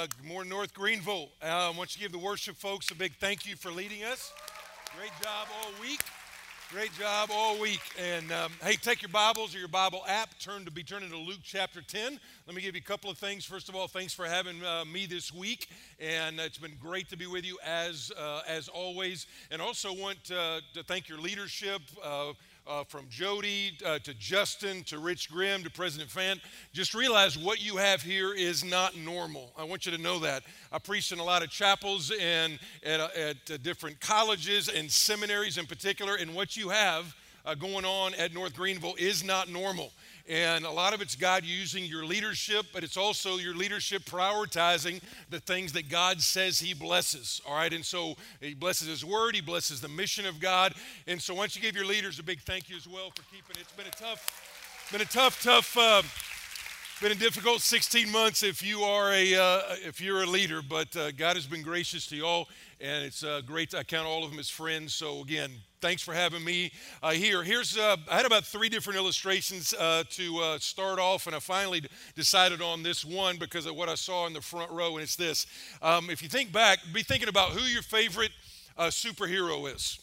Uh, morning, North Greenville. Uh, I want you to give the worship folks a big thank you for leading us. Great job all week. Great job all week. And um, hey, take your Bibles or your Bible app, turn to be turning to Luke chapter 10. Let me give you a couple of things. First of all, thanks for having uh, me this week, and it's been great to be with you as uh, as always. And also want uh, to thank your leadership. Uh, from Jody uh, to Justin to Rich Grimm to President Fant. Just realize what you have here is not normal. I want you to know that. I preached in a lot of chapels and at, uh, at uh, different colleges and seminaries in particular, and what you have uh, going on at North Greenville is not normal. And a lot of it's God using your leadership, but it's also your leadership prioritizing the things that God says He blesses. All right. And so He blesses His word, He blesses the mission of God. And so once you give your leaders a big thank you as well for keeping it. It's been a tough, been a tough, tough. Uh, been a difficult 16 months if you are a uh, if you're a leader, but uh, God has been gracious to you all, and it's uh, great. I count all of them as friends. So again, thanks for having me uh, here. Here's uh, I had about three different illustrations uh, to start off, and I finally decided on this one because of what I saw in the front row, and it's this. Um, if you think back, be thinking about who your favorite superhero is,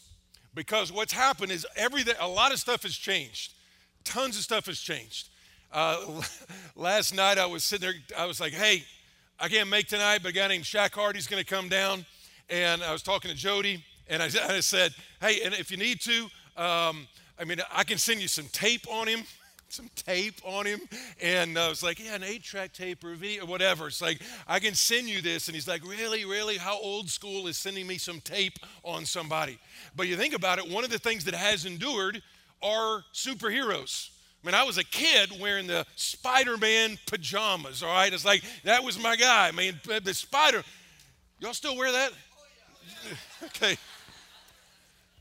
because what's happened is everything. A lot of stuff has changed. Tons of stuff has changed. Uh, last night I was sitting there, I was like, hey, I can't make tonight, but a guy named Shaq Hardy's going to come down. And I was talking to Jody, and I, I said, hey, and if you need to, um, I mean, I can send you some tape on him, some tape on him. And I was like, yeah, an eight track tape or, video, or whatever. It's like, I can send you this. And he's like, really, really? How old school is sending me some tape on somebody? But you think about it, one of the things that has endured are superheroes. I mean, I was a kid wearing the Spider Man pajamas, all right? It's like, that was my guy. I mean, the Spider. Y'all still wear that? okay.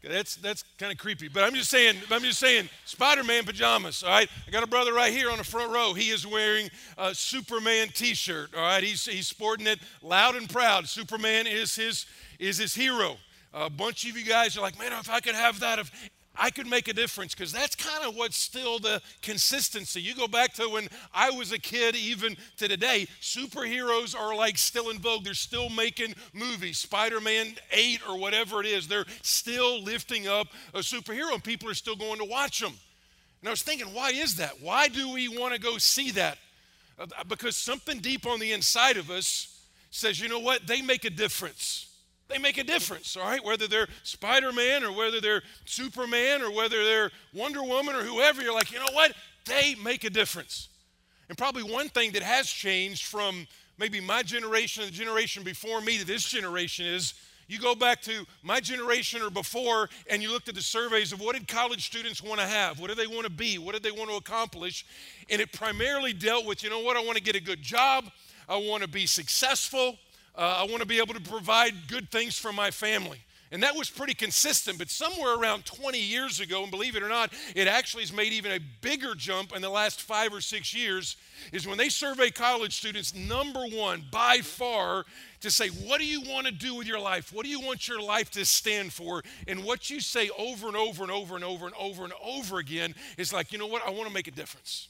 That's that's kind of creepy, but I'm just saying. I'm just saying. Spider-Man pajamas. All right. I got a brother right here on the front row. He is wearing a Superman T-shirt. All right. He's he's sporting it loud and proud. Superman is his is his hero. A bunch of you guys are like, man, if I could have that, if I could make a difference because that's kind of what's still the consistency. You go back to when I was a kid, even to today, superheroes are like still in vogue. They're still making movies, Spider Man 8 or whatever it is. They're still lifting up a superhero, and people are still going to watch them. And I was thinking, why is that? Why do we want to go see that? Uh, because something deep on the inside of us says, you know what? They make a difference. They make a difference, all right? Whether they're Spider Man or whether they're Superman or whether they're Wonder Woman or whoever, you're like, you know what? They make a difference. And probably one thing that has changed from maybe my generation and the generation before me to this generation is you go back to my generation or before and you looked at the surveys of what did college students want to have? What do they want to be? What did they want to accomplish? And it primarily dealt with, you know what, I want to get a good job. I want to be successful. Uh, I want to be able to provide good things for my family. And that was pretty consistent, but somewhere around 20 years ago, and believe it or not, it actually has made even a bigger jump in the last five or six years, is when they survey college students, number one, by far, to say, what do you want to do with your life? What do you want your life to stand for? And what you say over and over and over and over and over and over again is like, you know what? I want to make a difference.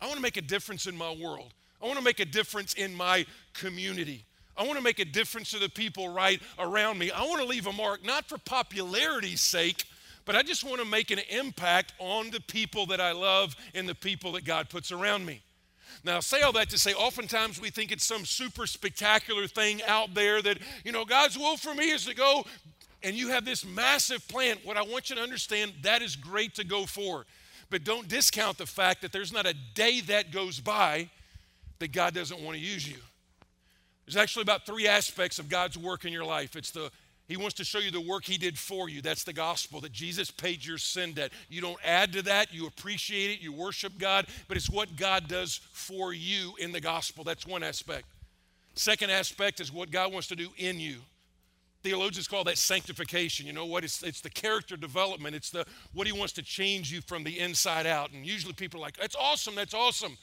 I want to make a difference in my world. I want to make a difference in my community. I want to make a difference to the people right around me. I want to leave a mark, not for popularity's sake, but I just want to make an impact on the people that I love and the people that God puts around me. Now, I say all that to say, oftentimes we think it's some super spectacular thing out there that, you know, God's will for me is to go, and you have this massive plan. What I want you to understand, that is great to go for. But don't discount the fact that there's not a day that goes by that God doesn't want to use you. There's actually about three aspects of God's work in your life. It's the he wants to show you the work he did for you. That's the gospel, that Jesus paid your sin debt. You don't add to that, you appreciate it, you worship God, but it's what God does for you in the gospel. That's one aspect. Second aspect is what God wants to do in you. Theologians call that sanctification. You know what? It's, it's the character development. It's the what he wants to change you from the inside out. And usually people are like, that's awesome, that's awesome.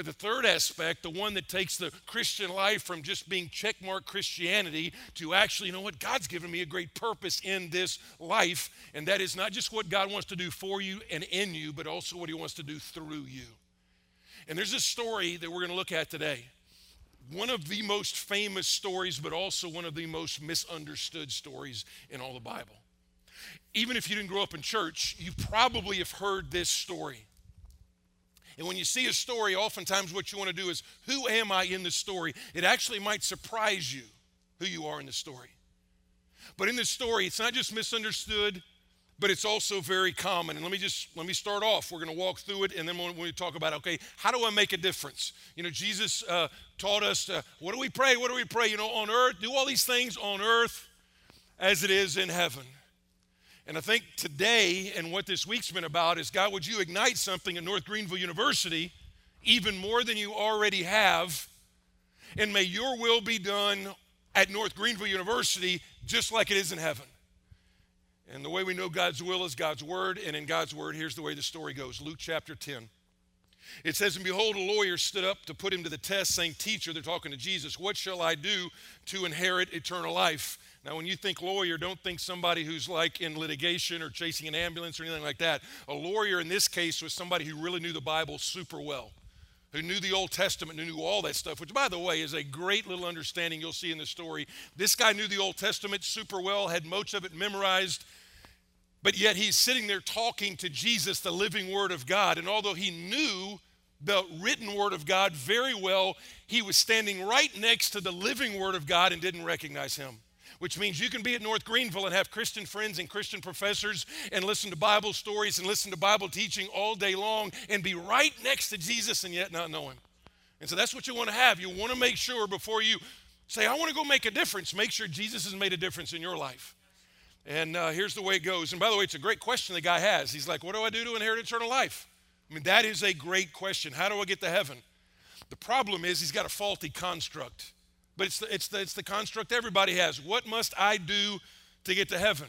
But the third aspect, the one that takes the Christian life from just being checkmark Christianity to actually, you know what, God's given me a great purpose in this life. And that is not just what God wants to do for you and in you, but also what He wants to do through you. And there's a story that we're going to look at today. one of the most famous stories, but also one of the most misunderstood stories in all the Bible. Even if you didn't grow up in church, you probably have heard this story. And when you see a story, oftentimes what you want to do is, who am I in the story? It actually might surprise you who you are in the story. But in this story, it's not just misunderstood, but it's also very common. And let me just let me start off. We're going to walk through it, and then when we talk about okay, how do I make a difference? You know, Jesus uh, taught us, uh, what do we pray? What do we pray? You know, on earth, do all these things on earth as it is in heaven. And I think today and what this week's been about is God, would you ignite something at North Greenville University even more than you already have? And may your will be done at North Greenville University just like it is in heaven. And the way we know God's will is God's word. And in God's word, here's the way the story goes Luke chapter 10. It says, And behold, a lawyer stood up to put him to the test, saying, Teacher, they're talking to Jesus, what shall I do to inherit eternal life? Now, when you think lawyer, don't think somebody who's like in litigation or chasing an ambulance or anything like that. A lawyer in this case was somebody who really knew the Bible super well, who knew the Old Testament, who knew all that stuff, which, by the way, is a great little understanding you'll see in the story. This guy knew the Old Testament super well, had most of it memorized, but yet he's sitting there talking to Jesus, the living Word of God. And although he knew the written Word of God very well, he was standing right next to the living Word of God and didn't recognize him which means you can be at North Greenville and have Christian friends and Christian professors and listen to Bible stories and listen to Bible teaching all day long and be right next to Jesus and yet not know Him. And so that's what you want to have. You want to make sure before you say, I want to go make a difference, make sure Jesus has made a difference in your life. And uh, here's the way it goes. And by the way, it's a great question the guy has. He's like, What do I do to inherit eternal life? I mean, that is a great question. How do I get to heaven? The problem is he's got a faulty construct but it's the, it's the, it's the construct everybody has. What must I do to get to heaven?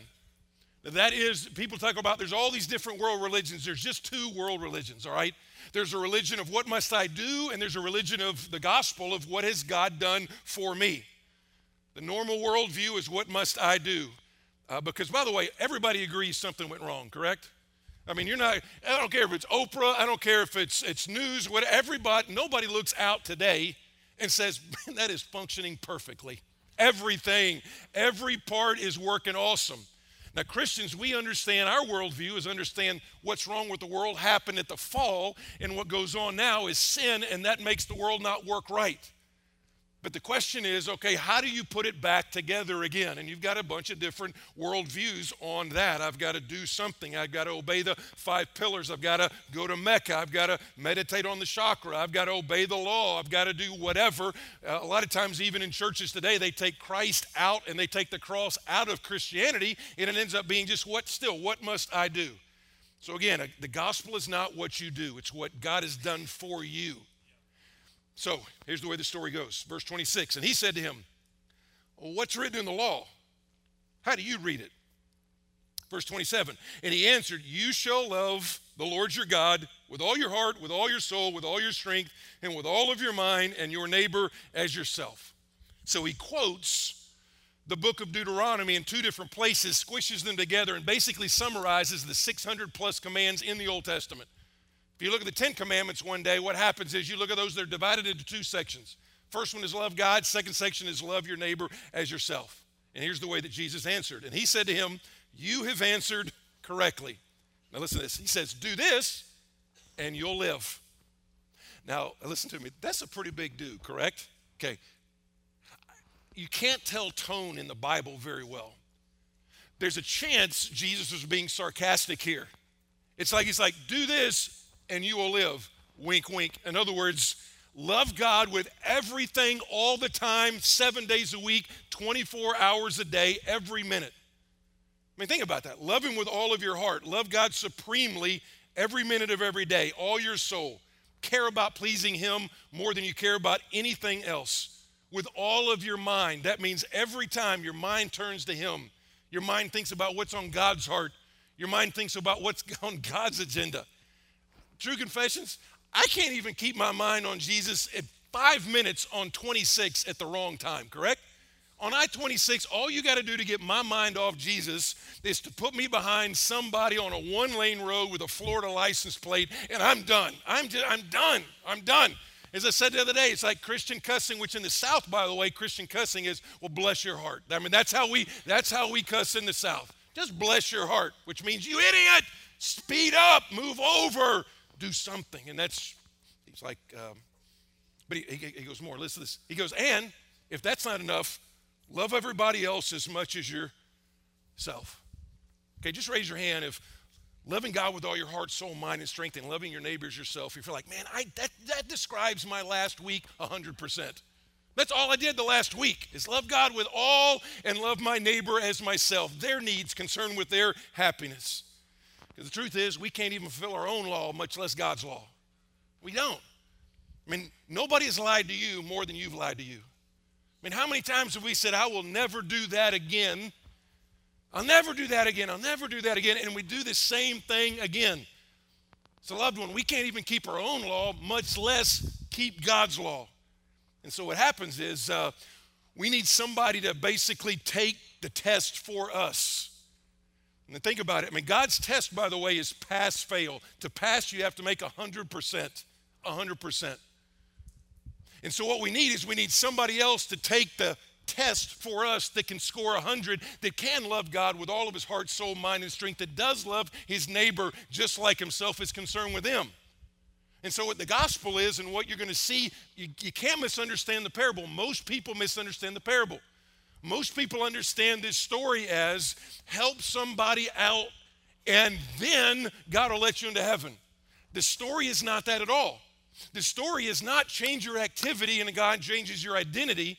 That is, people talk about there's all these different world religions. There's just two world religions, all right? There's a religion of what must I do, and there's a religion of the gospel of what has God done for me. The normal worldview is what must I do? Uh, because, by the way, everybody agrees something went wrong, correct? I mean, you're not, I don't care if it's Oprah, I don't care if it's, it's news, what, everybody, nobody looks out today and says, Man, that is functioning perfectly. Everything, every part is working awesome. Now, Christians, we understand our worldview is understand what's wrong with the world happened at the fall, and what goes on now is sin, and that makes the world not work right. But the question is okay, how do you put it back together again? And you've got a bunch of different worldviews on that. I've got to do something. I've got to obey the five pillars. I've got to go to Mecca. I've got to meditate on the chakra. I've got to obey the law. I've got to do whatever. Uh, a lot of times, even in churches today, they take Christ out and they take the cross out of Christianity, and it ends up being just what still? What must I do? So, again, uh, the gospel is not what you do, it's what God has done for you. So here's the way the story goes. Verse 26 And he said to him, well, What's written in the law? How do you read it? Verse 27 And he answered, You shall love the Lord your God with all your heart, with all your soul, with all your strength, and with all of your mind, and your neighbor as yourself. So he quotes the book of Deuteronomy in two different places, squishes them together, and basically summarizes the 600 plus commands in the Old Testament. If you look at the Ten Commandments one day, what happens is you look at those, they're divided into two sections. First one is love God, second section is love your neighbor as yourself. And here's the way that Jesus answered. And he said to him, You have answered correctly. Now listen to this. He says, Do this and you'll live. Now, listen to me. That's a pretty big do, correct? Okay. You can't tell tone in the Bible very well. There's a chance Jesus was being sarcastic here. It's like he's like, Do this and you will live. Wink, wink. In other words, love God with everything all the time, seven days a week, 24 hours a day, every minute. I mean, think about that. Love Him with all of your heart. Love God supremely every minute of every day, all your soul. Care about pleasing Him more than you care about anything else. With all of your mind. That means every time your mind turns to Him, your mind thinks about what's on God's heart, your mind thinks about what's on God's agenda. True confessions, I can't even keep my mind on Jesus at five minutes on 26 at the wrong time, correct? On I 26, all you got to do to get my mind off Jesus is to put me behind somebody on a one lane road with a Florida license plate, and I'm done. I'm, just, I'm done. I'm done. as I said the other day, it's like Christian cussing, which in the South, by the way, Christian cussing is, well, bless your heart. I mean, that's how we that's how we cuss in the South. Just bless your heart, which means you idiot, speed up, move over, do something. And that's he's like, um, but he, he, he goes more. Listen to this. He goes, and if that's not enough, love everybody else as much as yourself. Okay, just raise your hand if loving God with all your heart, soul, mind, and strength, and loving your neighbors yourself, you feel like, man, I, that, that describes my last week 100%. That's all I did the last week is love God with all and love my neighbor as myself, their needs concerned with their happiness. Because the truth is, we can't even fulfill our own law, much less God's law. We don't. I mean, nobody has lied to you more than you've lied to you. I mean, how many times have we said, I will never do that again? I'll never do that again. I'll never do that again. And we do the same thing again. So, loved one, we can't even keep our own law, much less keep God's law. And so, what happens is uh, we need somebody to basically take the test for us. And think about it. I mean, God's test, by the way, is pass fail. To pass, you have to make 100%. 100%. And so, what we need is we need somebody else to take the test for us that can score 100, that can love God with all of his heart, soul, mind, and strength, that does love his neighbor just like himself is concerned with him. And so, what the gospel is, and what you're going to see, you, you can't misunderstand the parable. Most people misunderstand the parable. Most people understand this story as help somebody out, and then God will let you into heaven. The story is not that at all. The story is not change your activity and God changes your identity.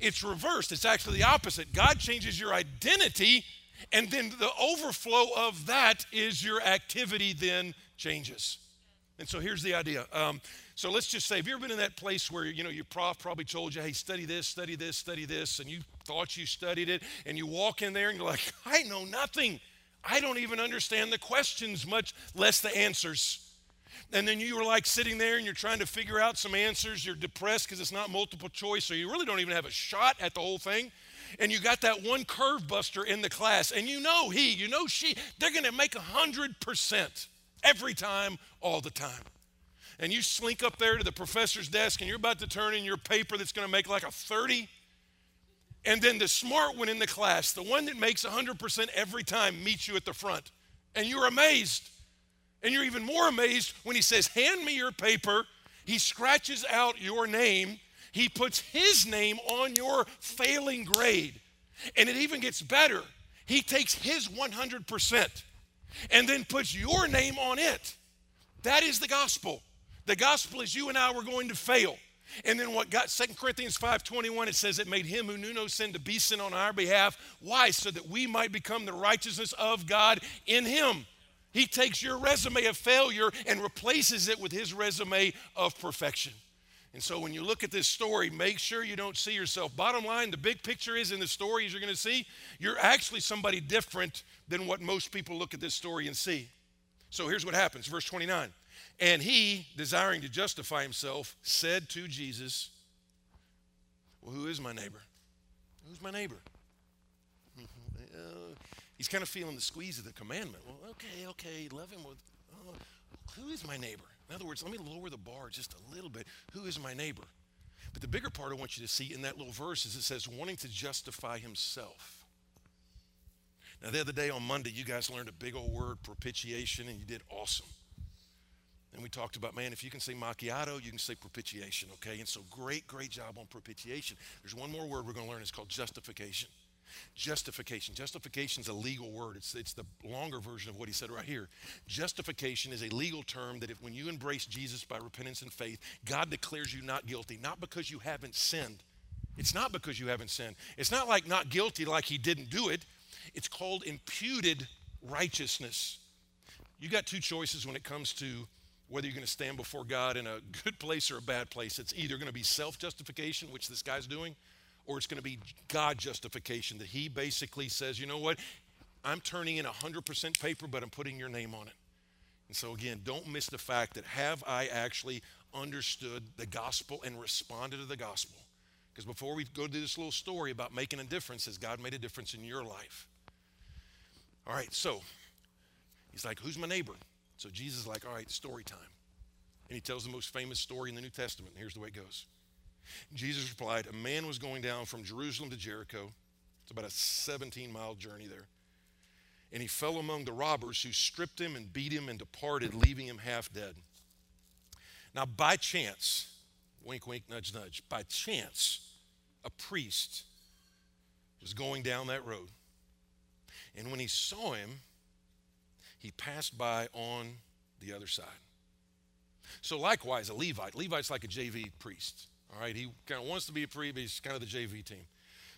It's reversed. It's actually the opposite. God changes your identity, and then the overflow of that is your activity then changes. And so here's the idea. Um, so let's just say, have you ever been in that place where you know your prof probably told you, "Hey, study this, study this, study this," and you thought you studied it, and you walk in there and you're like, "I know nothing. I don't even understand the questions, much less the answers." and then you were like sitting there and you're trying to figure out some answers. You're depressed because it's not multiple choice, so you really don't even have a shot at the whole thing. And you got that one curve buster in the class, and you know he, you know she, they're going to make a 100% every time, all the time. And you slink up there to the professor's desk and you're about to turn in your paper that's going to make like a 30. And then the smart one in the class, the one that makes 100% every time, meets you at the front. And you're amazed. And you're even more amazed when he says, Hand me your paper. He scratches out your name. He puts his name on your failing grade. And it even gets better. He takes his 100% and then puts your name on it. That is the gospel. The gospel is you and I were going to fail. And then what got Second Corinthians 5:21 it says it made him who knew no sin to be sin on our behalf. Why? So that we might become the righteousness of God in him. He takes your resume of failure and replaces it with his resume of perfection. And so when you look at this story, make sure you don't see yourself. Bottom line, the big picture is in the stories you're going to see, you're actually somebody different than what most people look at this story and see. So here's what happens, verse 29. And he, desiring to justify himself, said to Jesus, Well, who is my neighbor? Who's my neighbor? Uh, He's kind of feeling the squeeze of the commandment. Well, okay, okay, love him with, oh, who is my neighbor? In other words, let me lower the bar just a little bit. Who is my neighbor? But the bigger part I want you to see in that little verse is it says, wanting to justify himself. Now, the other day on Monday, you guys learned a big old word, propitiation, and you did awesome. And we talked about, man, if you can say macchiato, you can say propitiation, okay? And so great, great job on propitiation. There's one more word we're going to learn. It's called justification. Justification. Justification is a legal word. It's, it's the longer version of what he said right here. Justification is a legal term that if when you embrace Jesus by repentance and faith, God declares you not guilty, not because you haven't sinned. It's not because you haven't sinned. It's not like not guilty like he didn't do it. It's called imputed righteousness. You got two choices when it comes to whether you're going to stand before God in a good place or a bad place. It's either going to be self justification, which this guy's doing, or it's going to be God justification that He basically says, you know what? I'm turning in 100% paper, but I'm putting your name on it. And so, again, don't miss the fact that have I actually understood the gospel and responded to the gospel? Because before we go to this little story about making a difference, has God made a difference in your life? All right, so he's like, Who's my neighbor? So Jesus is like, All right, story time. And he tells the most famous story in the New Testament. Here's the way it goes Jesus replied, A man was going down from Jerusalem to Jericho. It's about a 17 mile journey there. And he fell among the robbers who stripped him and beat him and departed, leaving him half dead. Now, by chance, wink, wink, nudge, nudge, by chance, a priest was going down that road. And when he saw him, he passed by on the other side. So, likewise, a Levite. Levite's like a JV priest. All right, he kind of wants to be a priest, but he's kind of the JV team.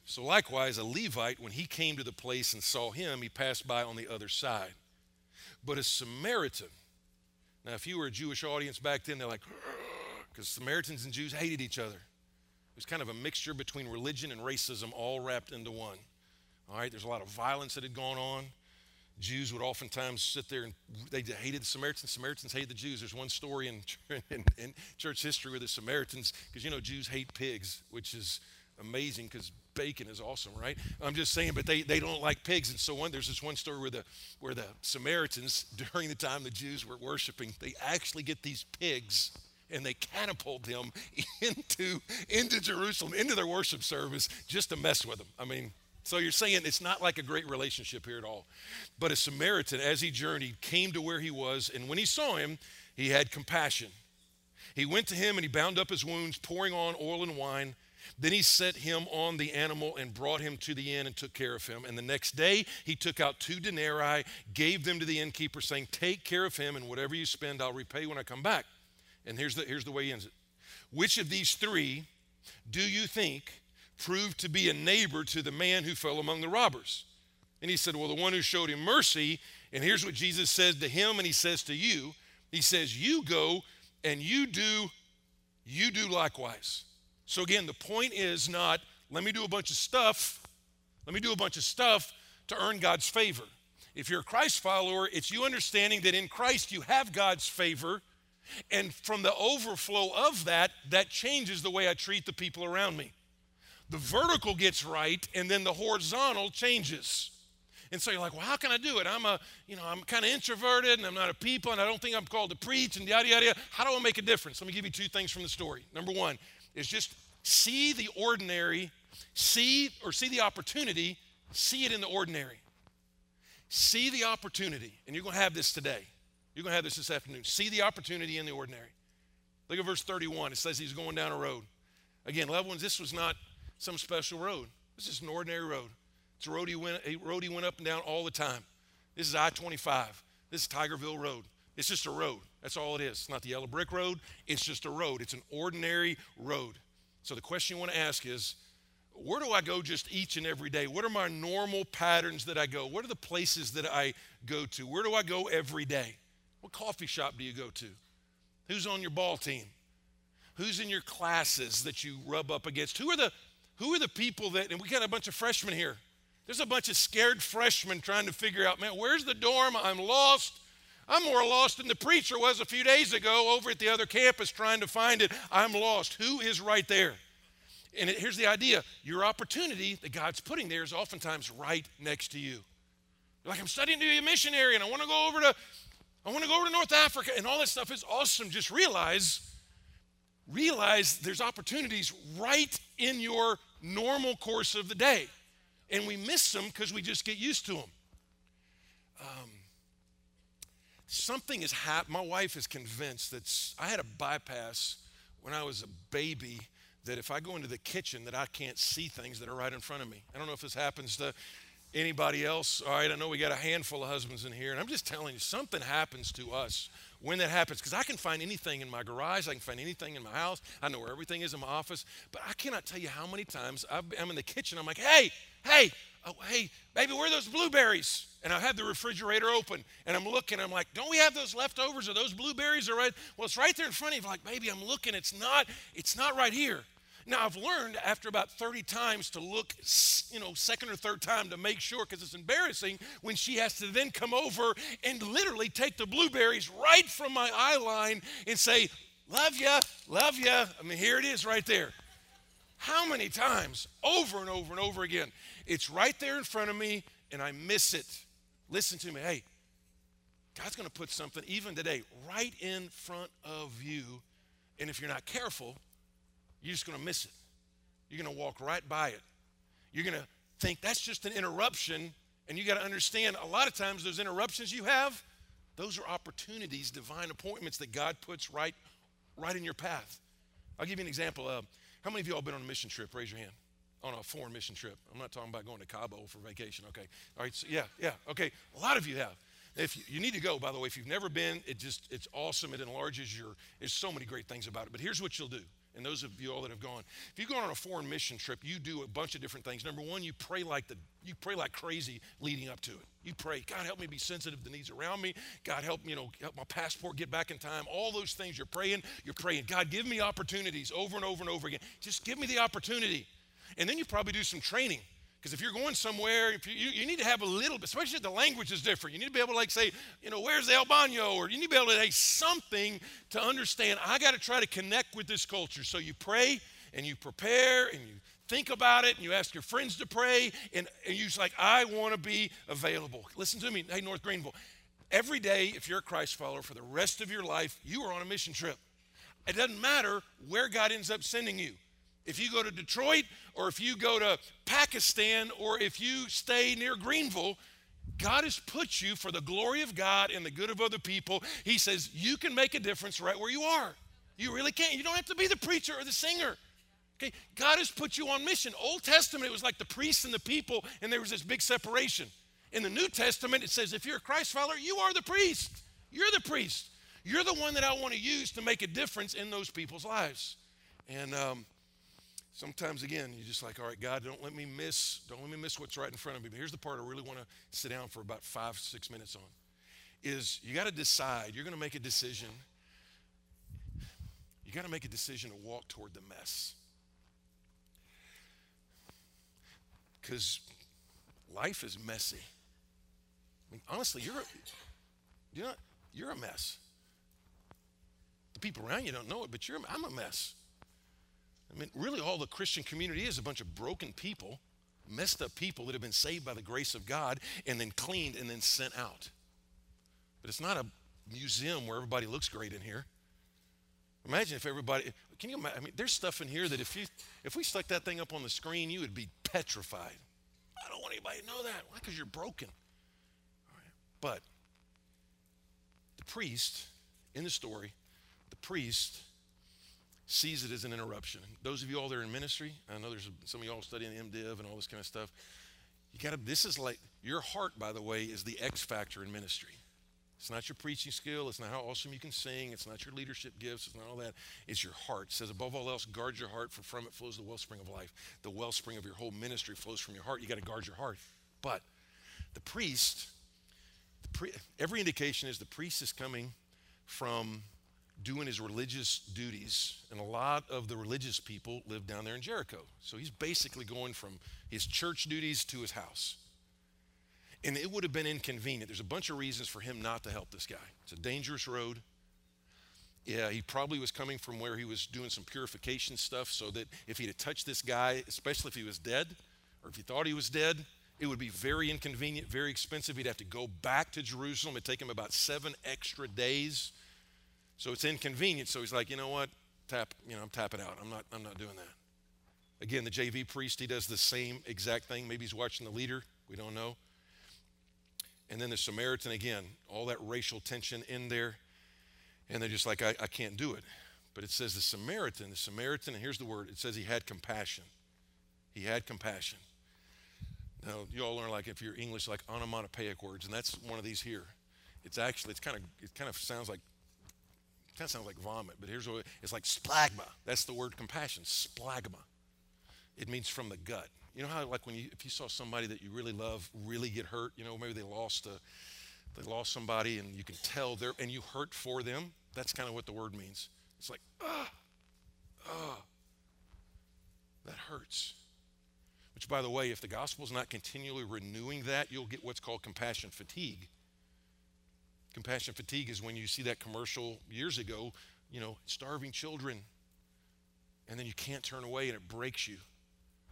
So, likewise, a Levite, when he came to the place and saw him, he passed by on the other side. But a Samaritan, now, if you were a Jewish audience back then, they're like, because Samaritans and Jews hated each other. It was kind of a mixture between religion and racism all wrapped into one. All right, there's a lot of violence that had gone on. Jews would oftentimes sit there and they hated the Samaritans. Samaritans hated the Jews. There's one story in, in, in church history where the Samaritans, because you know Jews hate pigs, which is amazing because bacon is awesome, right? I'm just saying, but they, they don't like pigs. And so one, there's this one story where the where the Samaritans, during the time the Jews were worshiping, they actually get these pigs and they catapult them into into Jerusalem, into their worship service, just to mess with them. I mean, so you're saying it's not like a great relationship here at all. But a Samaritan, as he journeyed, came to where he was, and when he saw him, he had compassion. He went to him and he bound up his wounds, pouring on oil and wine. Then he set him on the animal and brought him to the inn and took care of him. And the next day he took out two denarii, gave them to the innkeeper, saying, Take care of him, and whatever you spend, I'll repay when I come back. And here's the, here's the way he ends it. Which of these three do you think proved to be a neighbor to the man who fell among the robbers? And he said, Well, the one who showed him mercy. And here's what Jesus says to him, and he says to you He says, You go and you do, you do likewise. So again, the point is not, let me do a bunch of stuff, let me do a bunch of stuff to earn God's favor. If you're a Christ follower, it's you understanding that in Christ you have God's favor and from the overflow of that, that changes the way I treat the people around me. The vertical gets right, and then the horizontal changes. And so you're like, well, how can I do it? I'm a, you know, I'm kind of introverted and I'm not a people and I don't think I'm called to preach and yada, yada. How do I make a difference? Let me give you two things from the story. Number one is just see the ordinary, see or see the opportunity, see it in the ordinary. See the opportunity, and you're going to have this today. You're going to have this this afternoon. See the opportunity in the ordinary. Look at verse 31. It says he's going down a road. Again, loved ones, this was not some special road. This is an ordinary road. It's a road he went, a road he went up and down all the time. This is I 25. This is Tigerville Road. It's just a road. That's all it is. It's not the yellow brick road. It's just a road. It's an ordinary road. So the question you want to ask is where do I go just each and every day? What are my normal patterns that I go? What are the places that I go to? Where do I go every day? What coffee shop do you go to? Who's on your ball team? Who's in your classes that you rub up against? Who are the who are the people that and we got a bunch of freshmen here. There's a bunch of scared freshmen trying to figure out, man, where's the dorm? I'm lost. I'm more lost than the preacher was a few days ago over at the other campus trying to find it. I'm lost. Who is right there? And it, here's the idea your opportunity that God's putting there is oftentimes right next to you. You're like, I'm studying to be a missionary and I want to go over to I want to go over to North Africa and all that stuff is awesome. Just realize, realize there's opportunities right in your normal course of the day. And we miss them because we just get used to them. Um, something has happened. My wife is convinced that I had a bypass when I was a baby that if I go into the kitchen that I can't see things that are right in front of me. I don't know if this happens to Anybody else? All right, I know we got a handful of husbands in here, and I'm just telling you, something happens to us when that happens because I can find anything in my garage, I can find anything in my house, I know where everything is in my office, but I cannot tell you how many times i am in the kitchen, I'm like, hey, hey, oh, hey, baby, where are those blueberries? And I have the refrigerator open, and I'm looking, I'm like, don't we have those leftovers? or those blueberries are right? Well, it's right there in front of you. Like, baby, I'm looking, it's not, it's not right here. Now, I've learned after about 30 times to look, you know, second or third time to make sure because it's embarrassing when she has to then come over and literally take the blueberries right from my eye line and say, Love ya, love ya. I mean, here it is right there. How many times? Over and over and over again. It's right there in front of me and I miss it. Listen to me. Hey, God's going to put something, even today, right in front of you. And if you're not careful, you're just going to miss it. You're going to walk right by it. You're going to think that's just an interruption. And you got to understand a lot of times those interruptions you have, those are opportunities, divine appointments that God puts right, right in your path. I'll give you an example. Uh, how many of you all been on a mission trip? Raise your hand. On a foreign mission trip. I'm not talking about going to Cabo for vacation. Okay. All right. So yeah, yeah. Okay. A lot of you have. If you, you, need to go, by the way, if you've never been, it just it's awesome. It enlarges your. There's so many great things about it. But here's what you'll do. And those of you all that have gone, if you go on a foreign mission trip, you do a bunch of different things. Number one, you pray like the you pray like crazy leading up to it. You pray, God help me be sensitive to the needs around me. God help me, you know, help my passport get back in time. All those things you're praying, you're praying. God, give me opportunities over and over and over again. Just give me the opportunity. And then you probably do some training. Because if you're going somewhere, if you, you, you, need to have a little bit, especially if the language is different. You need to be able to like say, you know, where's the El Baño? Or you need to be able to say something to understand. I got to try to connect with this culture. So you pray and you prepare and you think about it and you ask your friends to pray and, and you're like, I want to be available. Listen to me, hey, North Greenville. Every day, if you're a Christ follower for the rest of your life, you are on a mission trip. It doesn't matter where God ends up sending you. If you go to Detroit or if you go to Pakistan or if you stay near Greenville, God has put you for the glory of God and the good of other people. He says you can make a difference right where you are. You really can. You don't have to be the preacher or the singer. Okay, God has put you on mission. Old Testament, it was like the priests and the people, and there was this big separation. In the New Testament, it says if you're a Christ follower, you are the priest. You're the priest. You're the one that I want to use to make a difference in those people's lives. And um, sometimes again you're just like all right god don't let me miss don't let me miss what's right in front of me. But here's the part i really want to sit down for about five six minutes on is you got to decide you're going to make a decision you got to make a decision to walk toward the mess. Because life is messy. I mean, honestly you're you're, not, you're a mess. The people around you don't know it but you're i'm a mess I mean, really, all the Christian community is a bunch of broken people, messed up people that have been saved by the grace of God and then cleaned and then sent out. But it's not a museum where everybody looks great in here. Imagine if everybody, can you imagine? I mean, there's stuff in here that if you, if we stuck that thing up on the screen, you would be petrified. I don't want anybody to know that. Why? Because you're broken. But the priest in the story, the priest sees it as an interruption. Those of you all that are in ministry, I know there's some of y'all studying the MDiv and all this kind of stuff. You got to, this is like, your heart, by the way, is the X factor in ministry. It's not your preaching skill. It's not how awesome you can sing. It's not your leadership gifts. It's not all that. It's your heart. It says, above all else, guard your heart, for from it flows the wellspring of life. The wellspring of your whole ministry flows from your heart. You got to guard your heart. But the priest, the every indication is the priest is coming from doing his religious duties. And a lot of the religious people live down there in Jericho. So he's basically going from his church duties to his house. And it would have been inconvenient. There's a bunch of reasons for him not to help this guy. It's a dangerous road. Yeah, he probably was coming from where he was doing some purification stuff so that if he'd have touched this guy, especially if he was dead or if he thought he was dead, it would be very inconvenient, very expensive. He'd have to go back to Jerusalem. It'd take him about seven extra days so it's inconvenient. So he's like, you know what? Tap, you know, I'm tapping out. I'm not, I'm not doing that. Again, the JV priest, he does the same exact thing. Maybe he's watching the leader. We don't know. And then the Samaritan, again, all that racial tension in there. And they're just like, I, I can't do it. But it says the Samaritan, the Samaritan, and here's the word it says he had compassion. He had compassion. Now, you all learn like if you're English, like onomatopoeic words, and that's one of these here. It's actually, it's kind of, it kind of sounds like kind of sounds like vomit, but here's what it's like splagma. That's the word compassion, splagma. It means from the gut. You know how like when you if you saw somebody that you really love really get hurt, you know, maybe they lost a they lost somebody and you can tell they're and you hurt for them. That's kind of what the word means. It's like, ah, ah, that hurts. Which, by the way, if the gospel is not continually renewing that, you'll get what's called compassion fatigue. Compassion fatigue is when you see that commercial years ago, you know, starving children, and then you can't turn away and it breaks you.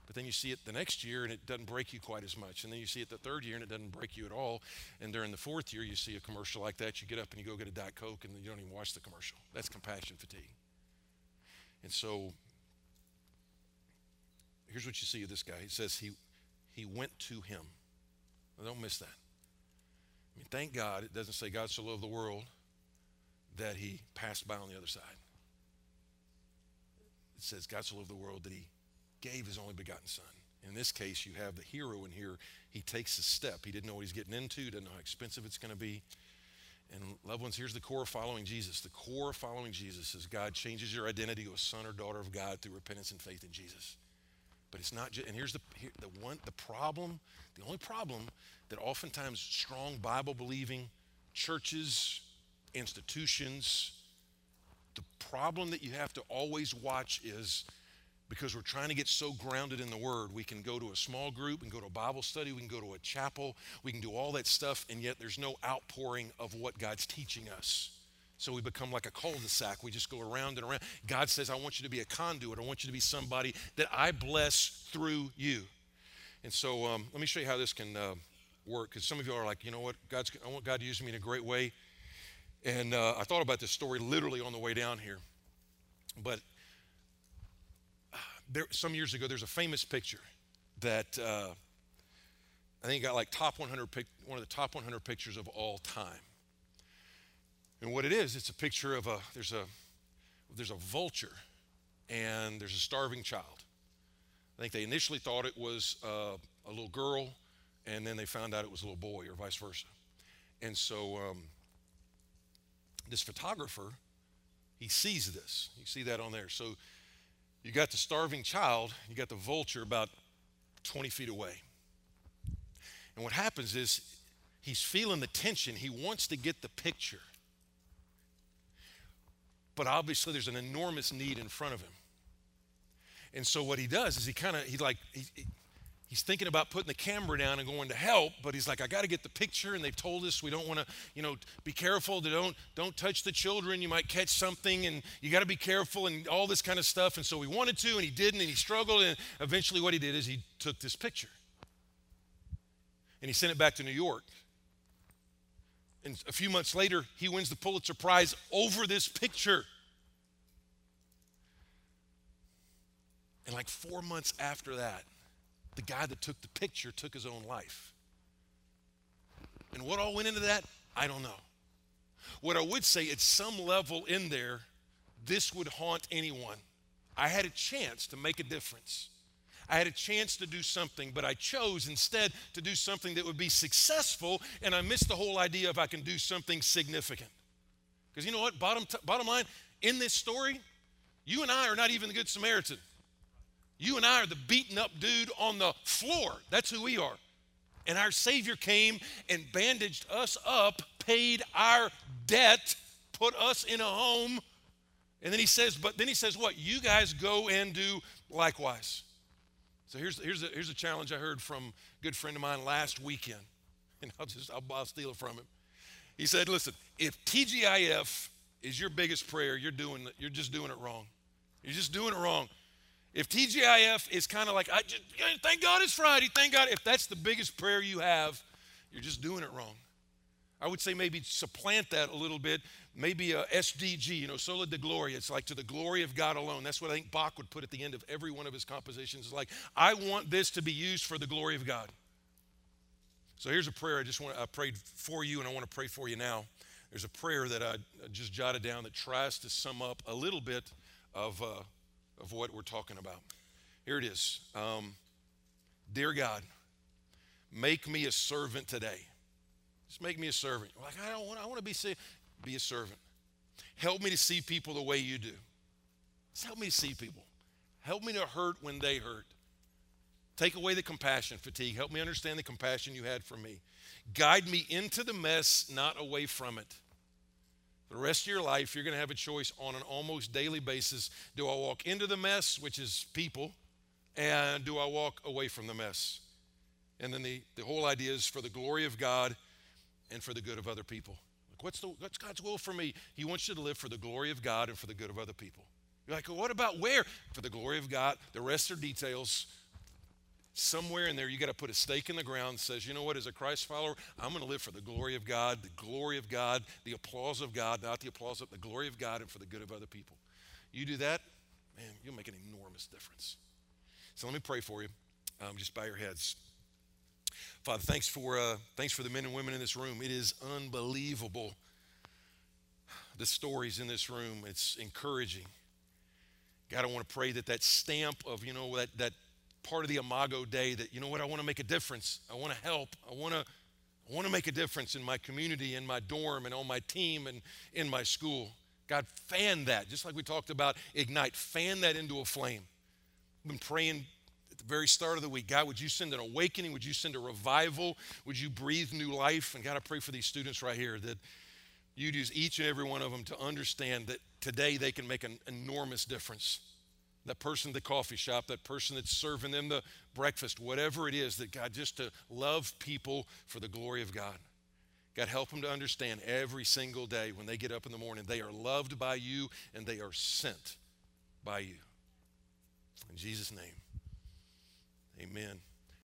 But then you see it the next year and it doesn't break you quite as much. And then you see it the third year and it doesn't break you at all. And during the fourth year, you see a commercial like that. You get up and you go get a Diet Coke and you don't even watch the commercial. That's compassion fatigue. And so here's what you see of this guy. He says he, he went to him. Now, don't miss that. I mean, thank God it doesn't say God so loved the world that he passed by on the other side. It says God so loved the world that he gave his only begotten son. In this case, you have the hero in here. He takes a step. He didn't know what he's getting into, didn't know how expensive it's going to be. And loved ones, here's the core of following Jesus. The core of following Jesus is God changes your identity to a son or daughter of God through repentance and faith in Jesus. But it's not just, and here's the, here, the one, the problem, the only problem that oftentimes strong Bible believing churches, institutions, the problem that you have to always watch is because we're trying to get so grounded in the Word, we can go to a small group and go to a Bible study, we can go to a chapel, we can do all that stuff, and yet there's no outpouring of what God's teaching us. So we become like a cul-de-sac. We just go around and around. God says, I want you to be a conduit. I want you to be somebody that I bless through you. And so um, let me show you how this can uh, work. Because some of you are like, you know what? God's, I want God to use me in a great way. And uh, I thought about this story literally on the way down here. But there, some years ago, there's a famous picture that uh, I think got like top 100, pic, one of the top 100 pictures of all time. And what it is, it's a picture of a there's a there's a vulture and there's a starving child. I think they initially thought it was uh, a little girl, and then they found out it was a little boy, or vice versa. And so um, this photographer, he sees this. You see that on there. So you got the starving child, you got the vulture about 20 feet away. And what happens is he's feeling the tension. He wants to get the picture. But obviously, there's an enormous need in front of him. And so, what he does is he kind of, he like, he, he's thinking about putting the camera down and going to help but he's like i got to get the picture and they've told us we don't want to you know be careful to don't don't touch the children. You might catch something and you got to be careful and all this kind of stuff. And so he wanted to and he didn't and he struggled and eventually what he did is he took this picture and he sent it back to new york and a few months later he wins the pulitzer prize over this picture and like four months after that the guy that took the picture took his own life. And what all went into that, I don't know. What I would say at some level in there, this would haunt anyone. I had a chance to make a difference. I had a chance to do something, but I chose instead to do something that would be successful, and I missed the whole idea of I can do something significant. Because you know what? Bottom, t- bottom line, in this story, you and I are not even the Good Samaritan. You and I are the beaten up dude on the floor. That's who we are. And our Savior came and bandaged us up, paid our debt, put us in a home. And then he says, but then he says, what? You guys go and do likewise. So here's, here's, a, here's a challenge I heard from a good friend of mine last weekend. And I'll just, I'll, I'll steal it from him. He said, listen, if TGIF is your biggest prayer, you're doing, you're just doing it wrong. You're just doing it wrong. If TGIF is kind of like, I just, thank God it's Friday, thank God, if that's the biggest prayer you have, you're just doing it wrong. I would say maybe supplant that a little bit, maybe a SDG, you know, Soli Deo Gloria. It's like to the glory of God alone. That's what I think Bach would put at the end of every one of his compositions. It's like, I want this to be used for the glory of God. So here's a prayer I just want I prayed for you, and I want to pray for you now. There's a prayer that I just jotted down that tries to sum up a little bit of. Uh, of what we're talking about. Here it is. Um, Dear God, make me a servant today. Just make me a servant. Like, I don't want, I want to be, be a servant. Help me to see people the way you do. Just help me to see people. Help me to hurt when they hurt. Take away the compassion fatigue. Help me understand the compassion you had for me. Guide me into the mess, not away from it. The rest of your life, you're going to have a choice on an almost daily basis. Do I walk into the mess, which is people, and do I walk away from the mess? And then the, the whole idea is for the glory of God and for the good of other people. What's, the, what's God's will for me? He wants you to live for the glory of God and for the good of other people. You're like, well, what about where? For the glory of God. The rest are details. somewhere in there, you got to put a stake in the ground says, you know what, as a Christ follower, I'm going to live for the glory of God, the glory of God, the applause of God, not the applause of the glory of God and for the good of other people. You do that, man, you'll make an enormous difference. So let me pray for you. Um, just bow your heads. Father, thanks for, uh, thanks for the men and women in this room. It is unbelievable. The stories in this room, it's encouraging. God, I want to pray that that stamp of, you know, that, that part of the Imago Dei that, you know what, I want to make a difference. I want to help. I want to, I want to make a difference in my community, in my dorm, and on my team, and in my school. God, fan that, just like we talked about Ignite, fan that into a flame. I've been praying very start of the week God, would you send an awakening? Would you send a revival? Would you breathe new life? And God, I pray for these students right here that you'd use each and every one of them to understand that today they can make an enormous difference. That person at the coffee shop, that person that's serving them the breakfast, whatever it is, that God, just to love people for the glory of God. God, help them to understand every single day when they get up in the morning, they are loved by you and they are sent by you. In Jesus' name, amen.